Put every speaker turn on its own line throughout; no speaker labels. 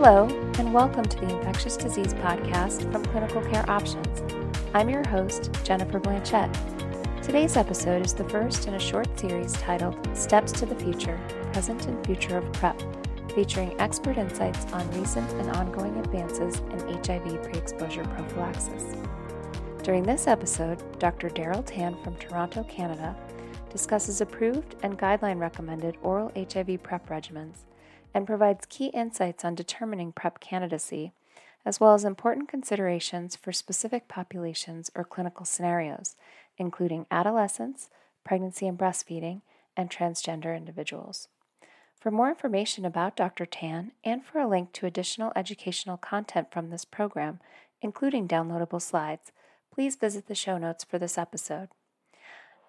Hello, and welcome to the Infectious Disease Podcast from Clinical Care Options. I'm your host, Jennifer Blanchette. Today's episode is the first in a short series titled Steps to the Future Present and Future of PrEP, featuring expert insights on recent and ongoing advances in HIV pre exposure prophylaxis. During this episode, Dr. Darrell Tan from Toronto, Canada, discusses approved and guideline recommended oral HIV PrEP regimens and provides key insights on determining PrEP candidacy, as well as important considerations for specific populations or clinical scenarios, including adolescents, pregnancy and breastfeeding, and transgender individuals. For more information about Dr. Tan and for a link to additional educational content from this program, including downloadable slides, please visit the show notes for this episode.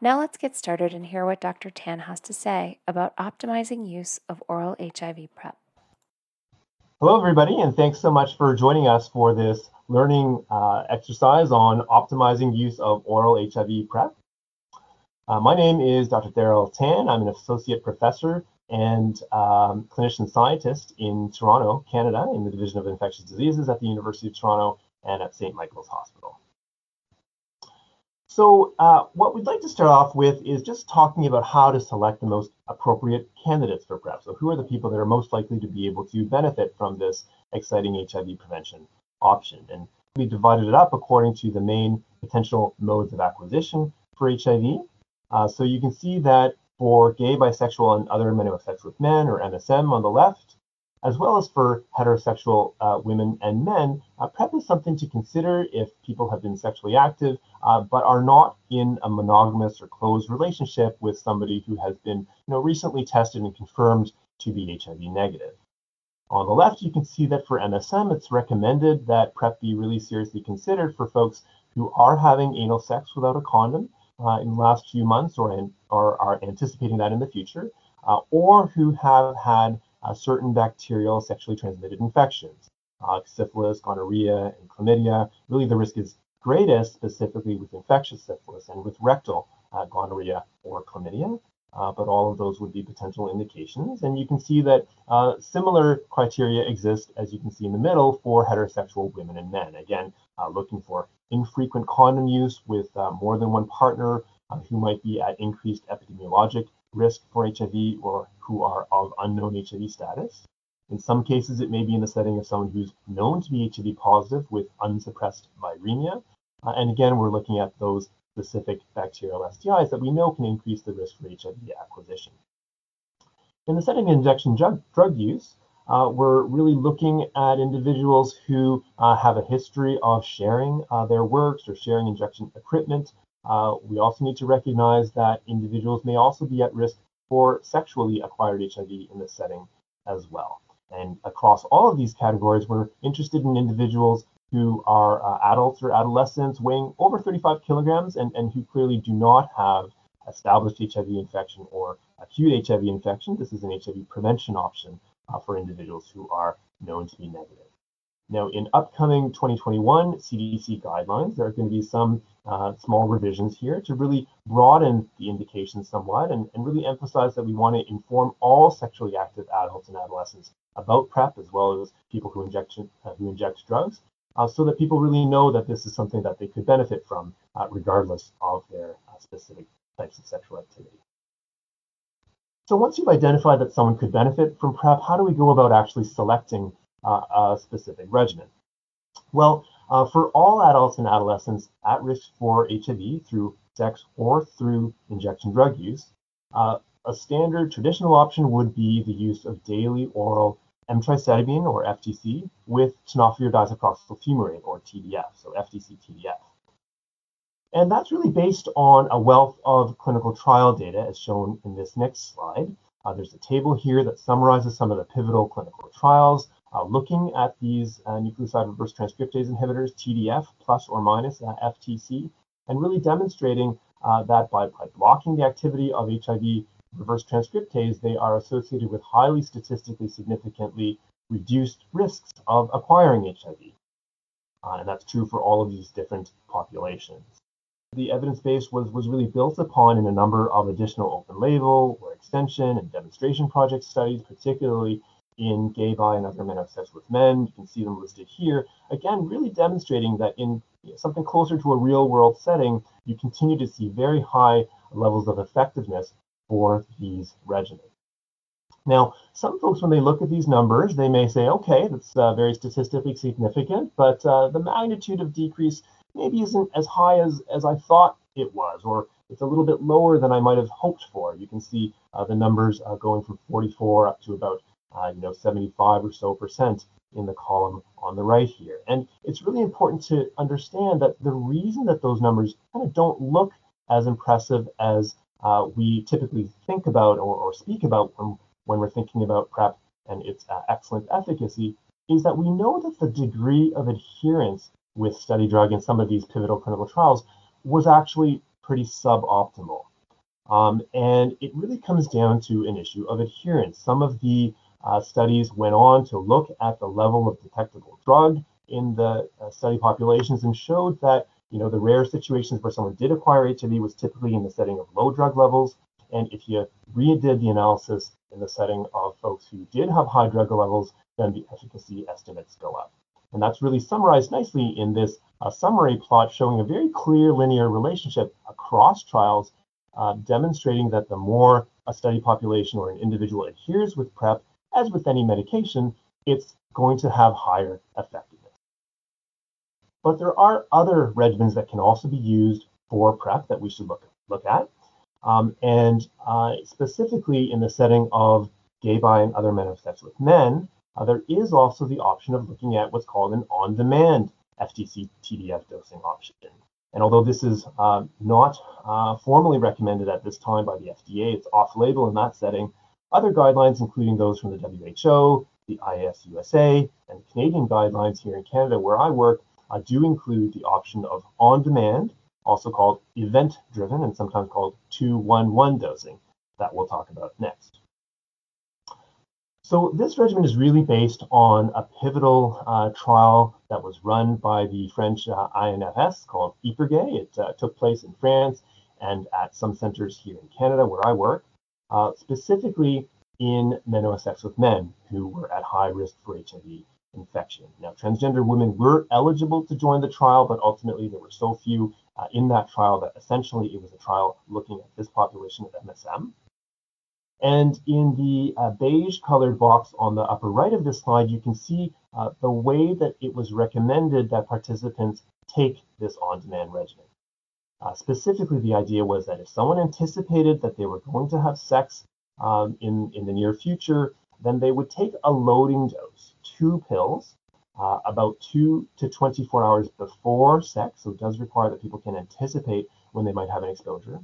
Now let's get started and hear what Dr. Tan has to say about optimizing use of oral HIV PrEP.
Hello, everybody, and thanks so much for joining us for this learning uh, exercise on optimizing use of oral HIV PrEP. Uh, my name is Dr. Darrell Tan. I'm an associate professor and um, clinician scientist in Toronto, Canada, in the Division of Infectious Diseases at the University of Toronto and at St. Michael's Hospital. So uh, what we'd like to start off with is just talking about how to select the most appropriate candidates for PrEP. So who are the people that are most likely to be able to benefit from this exciting HIV prevention option? And we divided it up according to the main potential modes of acquisition for HIV. Uh, so you can see that for gay, bisexual, and other men who have sex with men, or MSM on the left, as well as for heterosexual uh, women and men, uh, PrEP is something to consider if people have been sexually active uh, but are not in a monogamous or closed relationship with somebody who has been you know, recently tested and confirmed to be HIV negative. On the left, you can see that for MSM, it's recommended that PrEP be really seriously considered for folks who are having anal sex without a condom uh, in the last few months or, or are anticipating that in the future, uh, or who have had uh, certain bacterial sexually transmitted infections, uh, syphilis, gonorrhea, and chlamydia. Really, the risk is greatest specifically with infectious syphilis and with rectal uh, gonorrhea or chlamydia. Uh, but all of those would be potential indications. And you can see that uh, similar criteria exist, as you can see in the middle, for heterosexual women and men. Again, uh, looking for infrequent condom use with uh, more than one partner uh, who might be at increased epidemiologic risk for HIV or who are of unknown HIV status. In some cases, it may be in the setting of someone who's known to be HIV positive with unsuppressed viremia. Uh, and again, we're looking at those specific bacterial STIs that we know can increase the risk for HIV acquisition. In the setting of injection drug, drug use, uh, we're really looking at individuals who uh, have a history of sharing uh, their works or sharing injection equipment uh, we also need to recognize that individuals may also be at risk for sexually acquired HIV in this setting as well. And across all of these categories, we're interested in individuals who are uh, adults or adolescents weighing over 35 kilograms and, and who clearly do not have established HIV infection or acute HIV infection. This is an HIV prevention option uh, for individuals who are known to be negative. Now, in upcoming 2021 CDC guidelines, there are going to be some uh, small revisions here to really broaden the indication somewhat and, and really emphasize that we want to inform all sexually active adults and adolescents about PrEP as well as people who inject, uh, who inject drugs uh, so that people really know that this is something that they could benefit from uh, regardless of their uh, specific types of sexual activity. So once you've identified that someone could benefit from PrEP, how do we go about actually selecting a specific regimen. Well, uh, for all adults and adolescents at risk for HIV through sex or through injection drug use, uh, a standard traditional option would be the use of daily oral emtricitabine or FTC with tenofovir disoproxil fumarate or TDF, so FTC TDF. And that's really based on a wealth of clinical trial data as shown in this next slide. Uh, there's a table here that summarizes some of the pivotal clinical trials uh, looking at these uh, nucleoside reverse transcriptase inhibitors, TDF plus or minus uh, FTC, and really demonstrating uh, that by, by, blocking the activity of HIV reverse transcriptase, they are associated with highly statistically significantly reduced risks of acquiring HIV. Uh, and that's true for all of these different populations. The evidence base was, was really built upon in a number of additional open label or extension and demonstration project studies, particularly in gay, bi, and other men sex with men. You can see them listed here. Again, really demonstrating that in something closer to a real world setting, you continue to see very high levels of effectiveness for these regimens. Now, some folks, when they look at these numbers, they may say, okay, that's uh, very statistically significant, but uh, the magnitude of decrease maybe isn't as high as, as I thought it was, or it's a little bit lower than I might have hoped for. You can see uh, the numbers uh, going from 44 up to about uh, you know 75 or so percent in the column on the right here. And it's really important to understand that the reason that those numbers kind of don't look as impressive as uh, we typically think about or, or, speak about when, when we're thinking about PrEP and its uh, excellent efficacy is that we know that the degree of adherence with study drug in some of these pivotal clinical trials was actually pretty suboptimal. Um, and it really comes down to an issue of adherence. Some of the uh, studies went on to look at the level of detectable drug in the uh, study populations and showed that you know the rare situations where someone did acquire HIV was typically in the setting of low drug levels. And if you redid the analysis in the setting of folks who did have high drug levels, then the efficacy estimates go up. And that's really summarized nicely in this uh, summary plot showing a very clear linear relationship across trials, uh, demonstrating that the more a study population or an individual adheres with PrEP, as with any medication, it's going to have higher effectiveness. But there are other regimens that can also be used for PrEP that we should look, look at. Um, and uh, specifically in the setting of gay, bi, and other men of sex with men, uh, there is also the option of looking at what's called an on-demand FTC TDF dosing option. And although this is uh, not uh, formally recommended at this time by the FDA, it's off-label in that setting, other guidelines, including those from the WHO, the IAS-USA, and Canadian guidelines here in Canada where I work, uh, do include the option of on-demand, also called event-driven and sometimes called 211 dosing that we'll talk about next. So this regimen is really based on a pivotal uh, trial that was run by the French uh, INFS called IPERGAY. It uh, took place in France and at some centers here in Canada where I work, uh, specifically in men who have sex with men who were at high risk for HIV infection. Now, transgender women were eligible to join the trial, but ultimately there were so few uh, in that trial that essentially it was a trial looking at this population of MSM. And in the uh, beige colored box on the upper right of this slide, you can see uh, the way that it was recommended that participants take this on-demand regimen. Uh, specifically, the idea was that if someone anticipated that they were going to have sex um, in, in the near future, then they would take a loading dose, two pills, uh, about two to 24 hours before sex. So it does require that people can anticipate when they might have an exposure,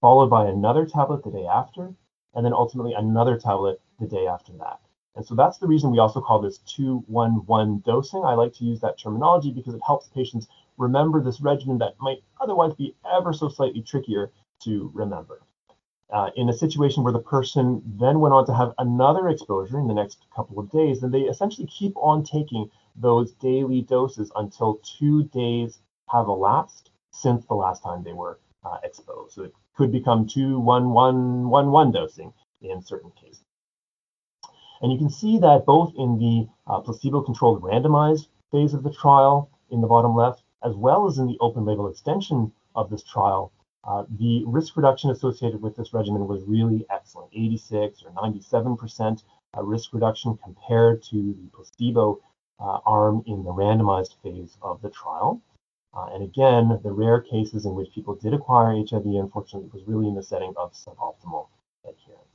followed by another tablet the day after, and then ultimately another tablet the day after that. And so that's the reason we also call this 211 dosing. I like to use that terminology because it helps patients remember this regimen that might otherwise be ever so slightly trickier to remember. Uh, in a situation where the person then went on to have another exposure in the next couple of days, then they essentially keep on taking those daily doses until two days have elapsed since the last time they were uh, exposed. So it could become two, one, one, one, one dosing in certain cases. And you can see that both in the uh, placebo-controlled randomized phase of the trial in the bottom left, as well as in the open label extension of this trial, uh, the risk reduction associated with this regimen was really excellent, 86 or 97% uh, risk reduction compared to the placebo uh, arm in the randomized phase of the trial. Uh, and again, the rare cases in which people did acquire HIV, unfortunately, was really in the setting of suboptimal adherence.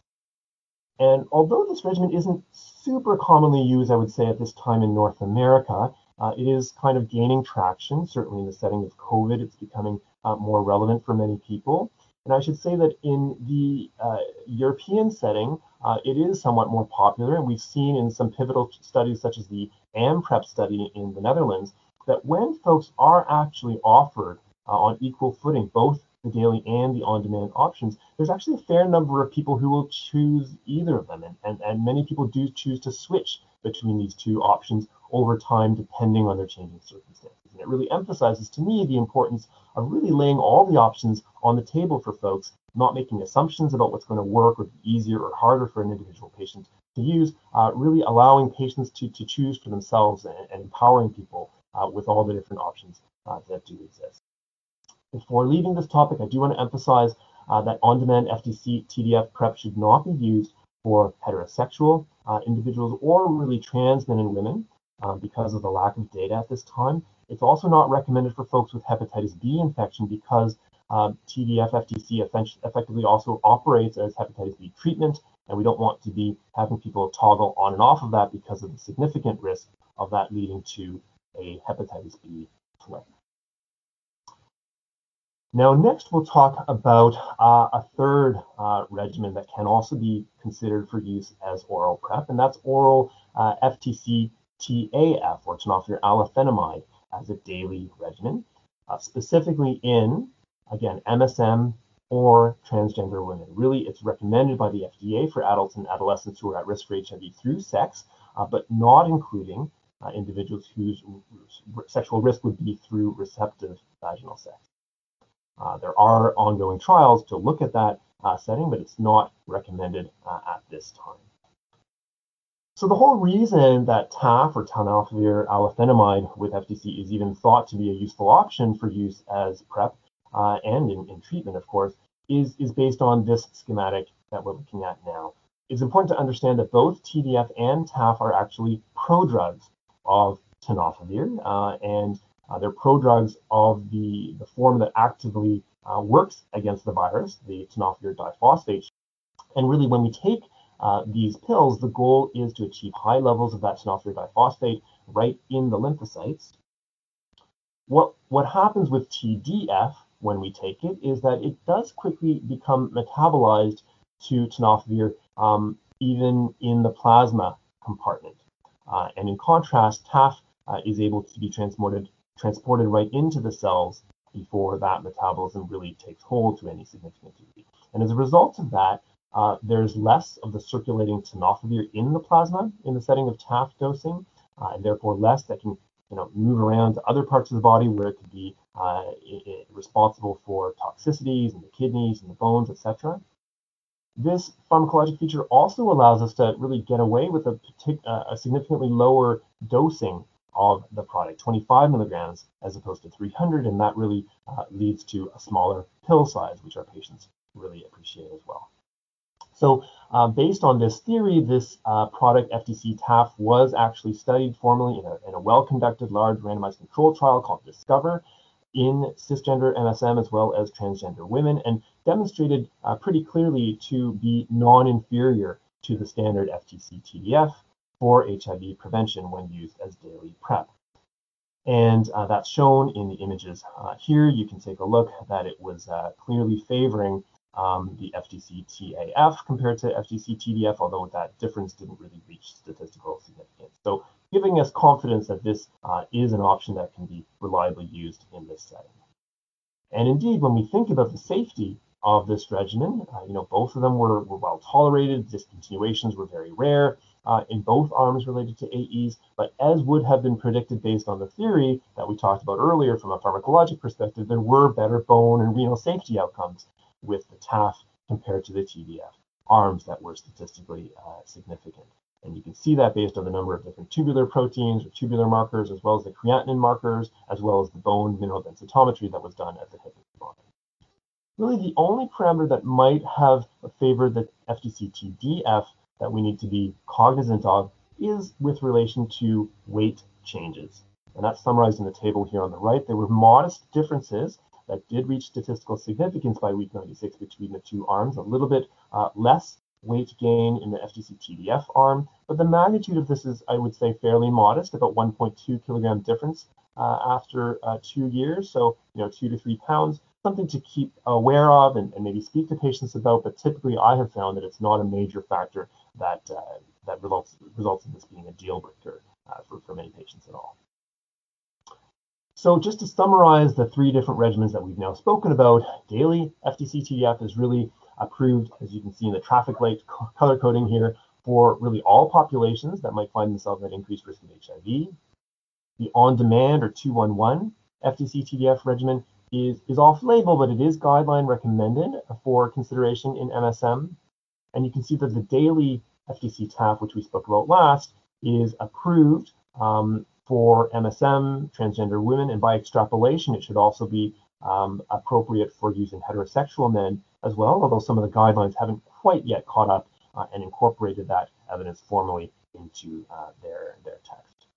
And although this regimen isn't super commonly used, I would say, at this time in North America, uh, it is kind of gaining traction. Certainly in the setting of COVID, it's becoming uh, more relevant for many people. And I should say that in the uh, European setting, uh, it is somewhat more popular. And we've seen in some pivotal studies, such as the AMPREP study in the Netherlands, that when folks are actually offered uh, on equal footing both the daily and the on-demand options, there's actually a fair number of people who will choose either of them. And, and, and many people do choose to switch between these two options over time, depending on their changing circumstances. And it really emphasizes to me the importance of really laying all the options on the table for folks, not making assumptions about what's going to work or be easier or harder for an individual patient, to use, uh, really allowing patients to, to choose for themselves and, and empowering people uh, with all the different options uh, that do exist. Before leaving this topic, I do want to emphasize uh, that on-demand FTC TDF PrEP should not be used for heterosexual uh, individuals or really trans men and women um, because of the lack of data at this time. It's also not recommended for folks with hepatitis B infection because um, TDF-FTC effectively also operates as hepatitis B treatment, and we don't want to be having people toggle on and off of that because of the significant risk of that leading to a hepatitis B flare. Now, next we'll talk about uh, a third uh, regimen that can also be considered for use as oral PrEP, and that's oral uh, FTC TAF, or tenofovir alafenamide, as a daily regimen, uh, specifically in, again, MSM or transgender women. Really, it's recommended by the FDA for adults and adolescents who are at risk for HIV through sex, uh, but not including uh, individuals whose sexual risk would be through receptive vaginal sex. Uh, there are ongoing trials to look at that uh, setting, but it's not recommended uh, at this time. So the whole reason that TAF or tenofovir alafenamide with FTC is even thought to be a useful option for use as PrEP uh, and in, in treatment, of course, is, is based on this schematic that we're looking at now. It's important to understand that both TDF and TAF are actually prodrugs of tenofovir, uh, and uh, they're prodrugs of the, the form that actively uh, works against the virus, the tenofovir diphosphate. And really, when we take uh, these pills, the goal is to achieve high levels of that tenofovir diphosphate right in the lymphocytes. What, what happens with TDF when we take it is that it does quickly become metabolized to tenofovir um, even in the plasma compartment. Uh, and in contrast, TAF uh, is able to be transported, transported right into the cells before that metabolism really takes hold to any significant degree. And as a result of that, uh, there's less of the circulating tenofovir in the plasma in the setting of TAF dosing, uh, and therefore less that can you know, move around to other parts of the body where it could be uh, it, responsible for toxicities in the kidneys and the bones, etc. This pharmacologic feature also allows us to really get away with a, uh, a significantly lower dosing of the product, 25 milligrams as opposed to 300, and that really uh, leads to a smaller pill size, which our patients really appreciate as well. So uh, based on this theory, this uh, product FTC TAF was actually studied formally in a, in a well-conducted large randomized control trial called DISCOVER in cisgender MSM as well as transgender women and demonstrated uh, pretty clearly to be non-inferior to the standard FTC TDF for HIV prevention when used as daily PrEP. And uh, that's shown in the images uh, here. You can take a look that it was uh, clearly favoring um, the FTC TAF compared to FTC TDF, although that difference didn't really reach statistical significance. So giving us confidence that this uh, is an option that can be reliably used in this setting. And indeed, when we think about the safety of this regimen, uh, you know, both of them were, were well tolerated. Discontinuations were very rare uh, in both arms related to AEs, but as would have been predicted based on the theory that we talked about earlier from a pharmacologic perspective, there were better bone and renal safety outcomes with the TAF compared to the TDF arms that were statistically uh, significant. And you can see that based on the number of different tubular proteins or tubular markers, as well as the creatinine markers, as well as the bone mineral densitometry that was done at the hip and body. Really, the only parameter that might have favored the FTC-TDF that we need to be cognizant of is with relation to weight changes. And that's summarized in the table here on the right. There were modest differences that did reach statistical significance by week 96 between the two arms, a little bit uh, less weight gain in the FTC TDF arm, but the magnitude of this is, I would say, fairly modest, about 1.2 kilogram difference uh, after uh, two years. So, you know, two to three pounds, something to keep aware of and, and, maybe speak to patients about. But typically, I have found that it's not a major factor that uh, that results results in this being a deal breaker uh, for, for many patients at all. So just to summarize the three different regimens that we've now spoken about, daily FTC TDF is really approved, as you can see in the traffic light color coding here, for really all populations that might find themselves at increased risk of HIV. The on-demand or 211 FTC TDF regimen is, is off-label, but it is guideline recommended for consideration in MSM. And you can see that the daily FTC-TAF, which we spoke about last, is approved um, for MSM, transgender women, and by extrapolation, it should also be um, appropriate for use in heterosexual men as well, although some of the guidelines haven't quite yet caught up uh, and incorporated that evidence formally into uh, their, their text.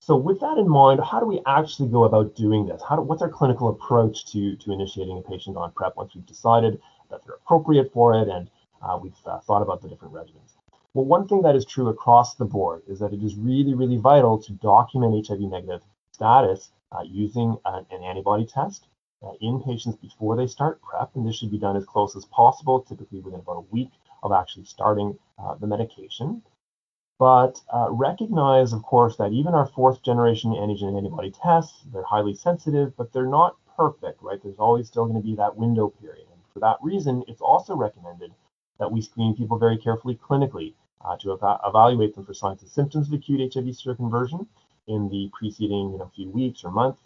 So with that in mind, how do we actually go about doing this? How do, what's our clinical approach to, to initiating a patient on PrEP once we've decided that they're appropriate for it and uh, we've uh, thought about the different regimens? Well, one thing that is true across the board is that it is really, really vital to document HIV negative status uh, using an, an, antibody test uh, in patients before they start PrEP, and this should be done as close as possible, typically within about a week of actually starting uh, the medication. But uh, recognize, of course, that even our fourth generation antigen antibody tests, they're highly sensitive, but they're not perfect, right? There's always still going to be that window period. And for that reason, it's also recommended that we screen people very carefully clinically uh, to ev- evaluate them for signs and symptoms of acute HIV seroconversion in the preceding you know, few weeks or month.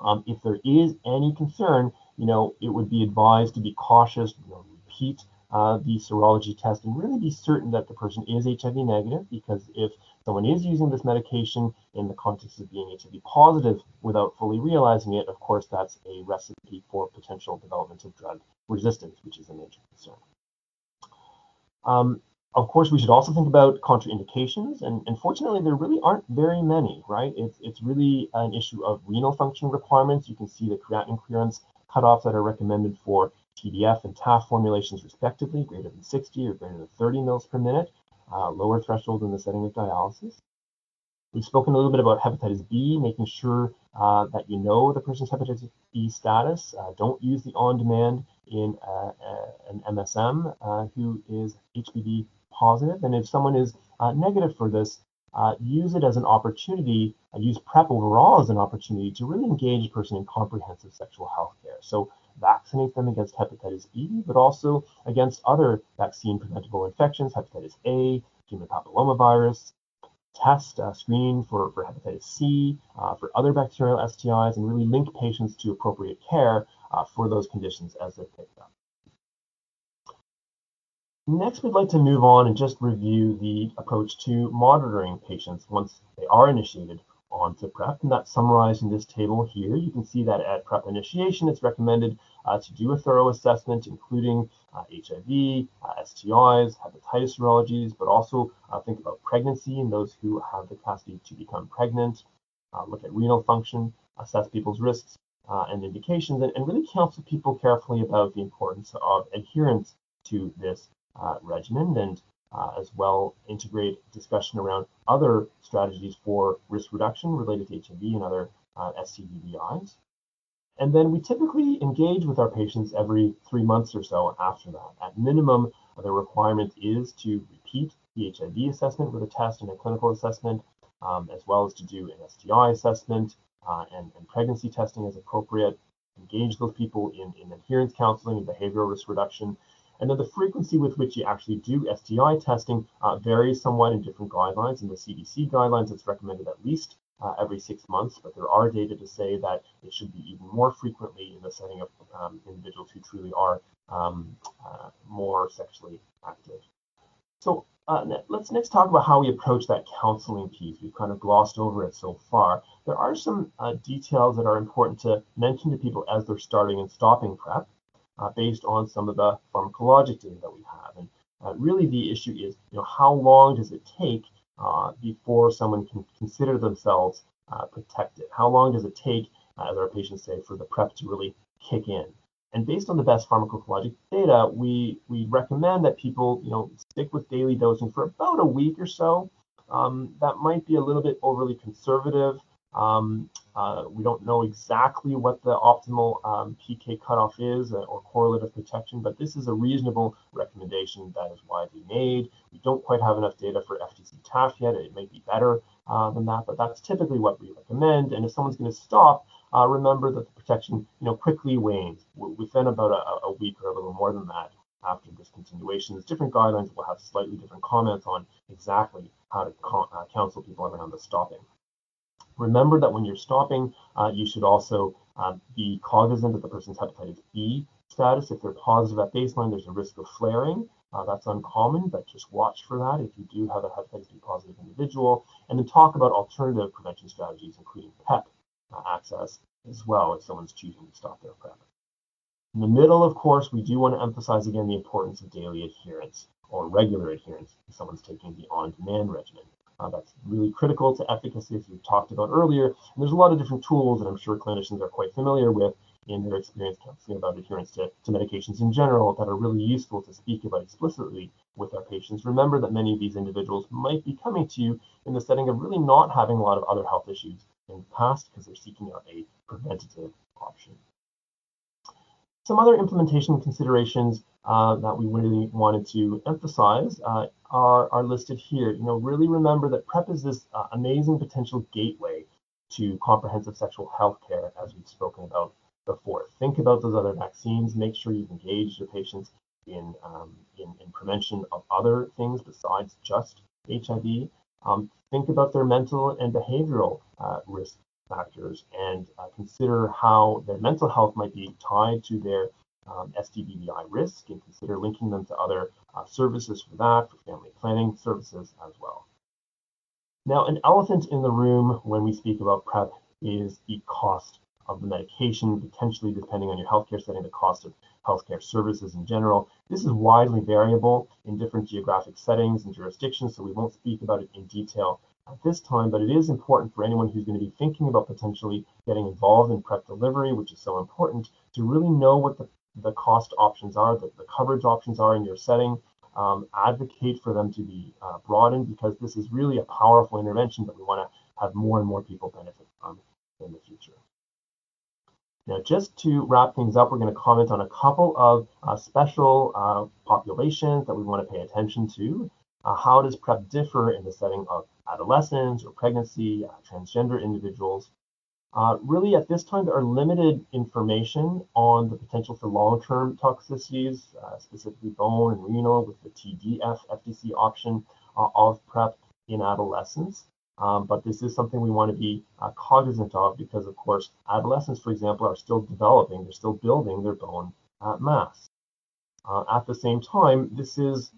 Um, if there is any concern, you know, it would be advised to be cautious, you know, repeat uh, the serology test and really be certain that the person is HIV negative because if someone is using this medication in the context of being HIV positive without fully realizing it, of course, that's a recipe for potential development of drug resistance, which is a major concern. Um, of course, we should also think about contraindications, and unfortunately, there really aren't very many, right? It's, it's really an issue of renal function requirements. You can see the creatinine clearance cutoffs that are recommended for TDF and TAF formulations, respectively, greater than 60 or greater than 30 mils per minute, uh, lower threshold in the setting of dialysis. We've spoken a little bit about hepatitis B, making sure uh, that you know the person's hepatitis B status. Uh, don't use the on-demand in uh, uh an MSM uh, who is HBV positive. And if someone is uh, negative for this, use it as an opportunity, use PrEP overall as an opportunity to really engage a person in comprehensive sexual health care. So vaccinate them against hepatitis B, but also against other vaccine preventable infections, hepatitis A, human papillomavirus, test, uh, screen for, for hepatitis C, uh, for other bacterial STIs, and really link patients to appropriate care uh, for those conditions as they're picked up. Next, we'd like to move on and just review the approach to monitoring patients once they are initiated onto PrEP, and that's summarized in this table here. You can see that at PrEP initiation, it's recommended uh, to do a thorough assessment, including uh, HIV, uh, STIs, hepatitis serologies, but also uh, think about pregnancy and those who have the capacity to become pregnant, uh, look at renal function, assess people's risks uh, and indications, and, and really counsel people carefully about the importance of adherence to this regimen and uh, as well integrate discussion around other strategies for risk reduction related to HIV and other uh. And then we typically engage with our patients every three months or so after that. At minimum, the requirement is to repeat the HIV assessment with a test and a clinical assessment, um, as well as to do an STI assessment uh, and, and, pregnancy testing as appropriate, engage those people in, in adherence counseling and behavioral risk reduction, and then the frequency with which you actually do STI testing uh, varies somewhat in different guidelines. In the CDC guidelines, it's recommended at least uh, every six months, but there are data to say that it should be even more frequently in the setting of um, individuals who truly are um, uh, more sexually active. So uh, let's next talk about how we approach that counseling piece. We've kind of glossed over it so far. There are some uh, details that are important to mention to people as they're starting and stopping PrEP uh, based on some of the pharmacologic data that we have. And uh, really the issue is, you know, how long does it take uh, before someone can consider themselves uh, protected? How long does it take, uh, as our patients say, for the PrEP to really kick in? And based on the best pharmacologic data, we, we recommend that people, you know, stick with daily dosing for about a week or so. Um, that might be a little bit overly conservative. Um, uh, we don't know exactly what the optimal um, PK cutoff is uh, or correlative protection, but this is a reasonable recommendation that is widely made. We don't quite have enough data for FTC TAF yet. It may be better uh, than that, but that's typically what we recommend. And if someone's going to stop, uh, remember that the protection you know, quickly wanes within about a, a week or a little more than that after discontinuations. Different guidelines will have slightly different comments on exactly how to uh, counsel people around the stopping. Remember that when you're stopping, uh, you should also uh, be cognizant of the person's hepatitis B status. If they're positive at baseline, there's a risk of flaring. Uh, that's uncommon, but just watch for that if you do have a hepatitis B positive individual. And then talk about alternative prevention strategies, including PEP uh, access as well if someone's choosing to stop their PrEP. In the middle, of course, we do want to emphasize again the importance of daily adherence or regular adherence if someone's taking the on-demand regimen. Uh, that's really critical to efficacy, as we've talked about earlier. And there's a lot of different tools that I'm sure clinicians are quite familiar with in their experience counseling about adherence to, to medications in general that are really useful to speak about explicitly with our patients. Remember that many of these individuals might be coming to you in the setting of really not having a lot of other health issues in the past because they're seeking out a preventative option. Some other implementation considerations uh, that we really wanted to emphasize uh, are, are listed here. You know, really remember that PrEP is this uh, amazing potential gateway to comprehensive sexual health care, as we've spoken about before. Think about those other vaccines. Make sure you've engaged your patients in, um, in, in, prevention of other things besides just HIV. Um, think about their mental and behavioral uh, risk factors and uh, consider how their mental health might be tied to their um, risk and consider linking them to other uh, services for that, for family planning services as well. Now, an elephant in the room when we speak about PrEP is the cost of the medication, potentially depending on your healthcare setting, the cost of healthcare services in general. This is widely variable in different geographic settings and jurisdictions, so we won't speak about it in detail at this time, but it is important for anyone who's going to be thinking about potentially getting involved in PrEP delivery, which is so important, to really know what the, the cost options are, the, the coverage options are in your setting. Um, advocate for them to be uh, broadened because this is really a powerful intervention that we want to have more and more people benefit from in the future. Now, just to wrap things up, we're going to comment on a couple of uh, special uh, populations that we want to pay attention to. Uh, how does PrEP differ in the setting of adolescents or pregnancy, uh, transgender individuals? Uh, really, at this time, there are limited information on the potential for long-term toxicities, uh, specifically bone and renal, with the TDF FTC option of PrEP in adolescents. Um, but this is something we want to be uh, cognizant of because, of course, adolescents, for example, are still developing, they're still building their bone uh, mass. Uh, at the same time, this is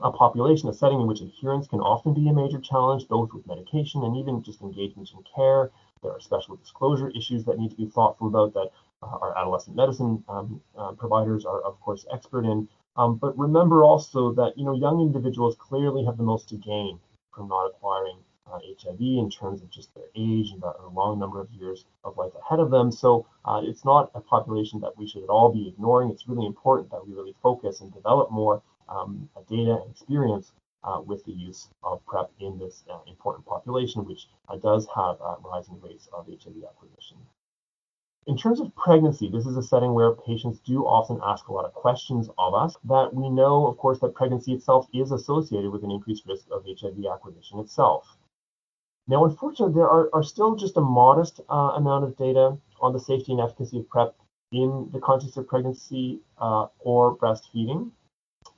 a population, a setting in which adherence can often be a major challenge, both with medication and even just engagement in care. There are special disclosure issues that need to be thoughtful about that uh, our adolescent medicine um, uh, providers are, of course, expert in. Um, but remember also that you know young individuals clearly have the most to gain from not acquiring uh, HIV in terms of just their age and the long number of years of life ahead of them. So uh, it's not a population that we should at all be ignoring. It's really important that we really focus and develop more um, data and experience uh, with the use of PrEP in this uh, important population, which uh, does have uh, rising rates of HIV acquisition. In terms of pregnancy, this is a setting where patients do often ask a lot of questions of us that we know, of course, that pregnancy itself is associated with an increased risk of HIV acquisition itself. Now, unfortunately, there are, are still just a modest uh, amount of data on the safety and efficacy of PrEP in the context of pregnancy uh, or breastfeeding.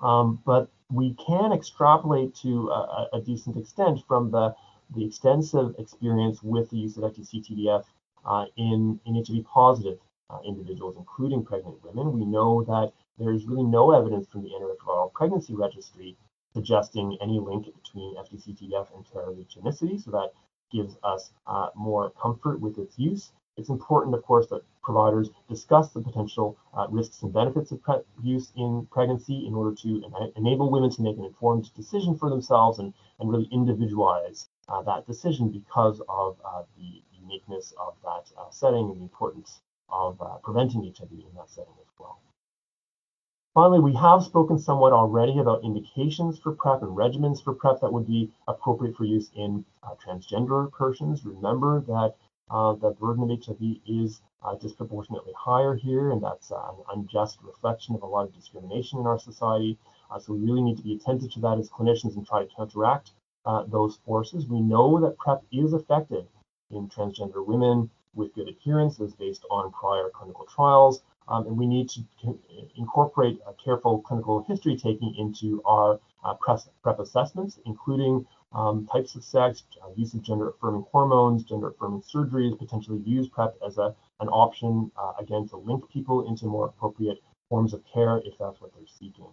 Um, but we can extrapolate to a, a, decent extent from the, the extensive experience with the use of FTC-TDF uh, in, in HIV positive uh, individuals, including pregnant women. We know that there is really no evidence from the antiretroviral pregnancy registry suggesting any link between FTC-TDF and teratogenicity, so that gives us uh, more comfort with its use. It's important, of course, that providers discuss the potential uh, risks and benefits of PrEP use in pregnancy in order to en enable women to make an informed decision for themselves and, and really individualize uh, that decision because of uh, the uniqueness of that uh, setting and the importance of uh, preventing HIV in that setting as well. Finally, we have spoken somewhat already about indications for PrEP and regimens for PrEP that would be appropriate for use in uh, transgender persons. Remember that uh, the burden of HIV is uh, disproportionately higher here, and that's uh, an unjust reflection of a lot of discrimination in our society. Uh, so we really need to be attentive to that as clinicians and try to counteract uh, those forces. We know that PrEP is effective in transgender women with good adherence as based on prior clinical trials. Um, and we need to incorporate a careful clinical history taking into our uh, PrEP assessments, including um, types of sex, uh, use of gender affirming hormones, gender affirming surgeries, potentially use PrEP as a, an option, uh, again, to link people into more appropriate forms of care if that's what they're seeking.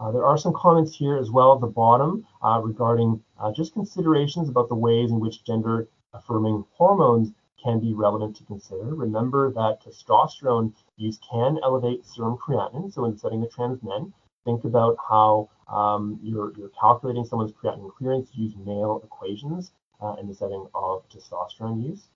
Uh, there are some comments here as well at the bottom uh, regarding uh, just considerations about the ways in which gender affirming hormones can be relevant to consider. Remember that testosterone use can elevate serum creatinine. So in the setting of trans men, think about how um, you're, you're calculating someone's creatinine clearance, use male equations uh, in the setting of testosterone use.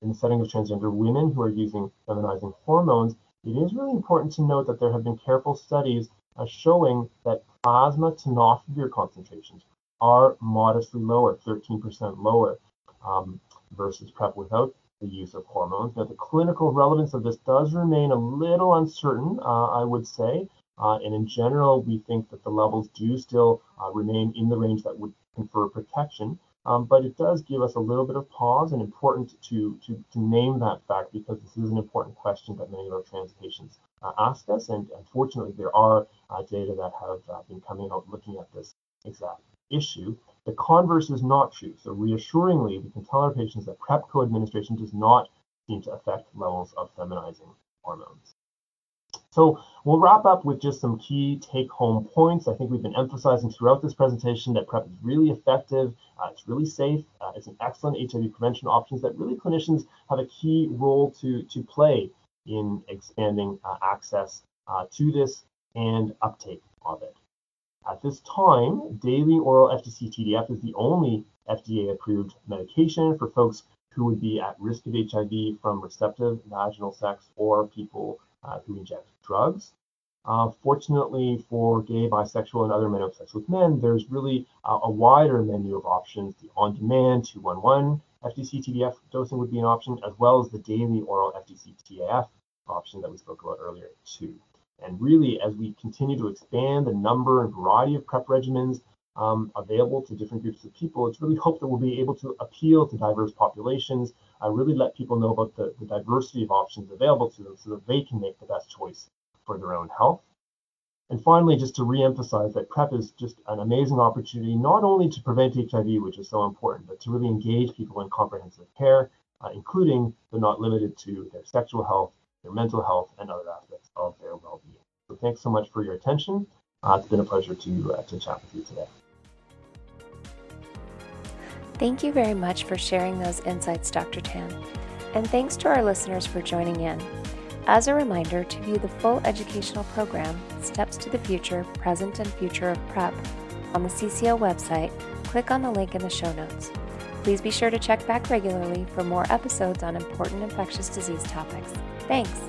In the setting of transgender women who are using feminizing hormones, it is really important to note that there have been careful studies uh, showing that plasma tenofovir concentrations are modestly lower, 13% lower, um, versus PrEP without the use of hormones. Now, the clinical relevance of this does remain a little uncertain, uh, I would say. Uh, and in general, we think that the levels do still uh, remain in the range that would confer protection. Um, but it does give us a little bit of pause and important to, to, to name that fact because this is an important question that many of our trans patients uh, ask us. And unfortunately, there are uh, data that have uh, been coming out looking at this exact issue. The converse is not true. So reassuringly, we can tell our patients that PrEP co-administration does not seem to affect levels of feminizing hormones. So we'll wrap up with just some key take-home points. I think we've been emphasizing throughout this presentation that PrEP is really effective, uh, it's really safe, uh, it's an excellent HIV prevention option that really clinicians have a key role to, to play in expanding uh, access uh, to this and uptake of it. At this time, daily oral FTC TDF is the only FDA-approved medication for folks who would be at risk of HIV from receptive vaginal sex or people uh, who inject drugs. Uh, fortunately for gay, bisexual, and other men of sex with men, there's really uh, a wider menu of options. The on-demand 211 FTC TDF dosing would be an option, as well as the daily oral FTC TAF option that we spoke about earlier too. And really, as we continue to expand the number and variety of PrEP regimens um, available to different groups of people, it's really hoped that we'll be able to appeal to diverse populations, uh, really let people know about the, the diversity of options available to them so that they can make the best choice for their own health. And finally, just to reemphasize that PrEP is just an amazing opportunity, not only to prevent HIV, which is so important, but to really engage people in comprehensive care, uh, including but not limited to their sexual health, their mental health, and other aspects of their well-being. So thanks so much for your attention. Uh, it's been a pleasure to, uh, to chat with you today.
Thank you very much for sharing those insights, Dr. Tan. And thanks to our listeners for joining in. As a reminder, to view the full educational program, Steps to the Future, Present and Future of PrEP, on the CCO website, click on the link in the show notes. Please be sure to check back regularly for more episodes on important infectious disease topics. Thanks.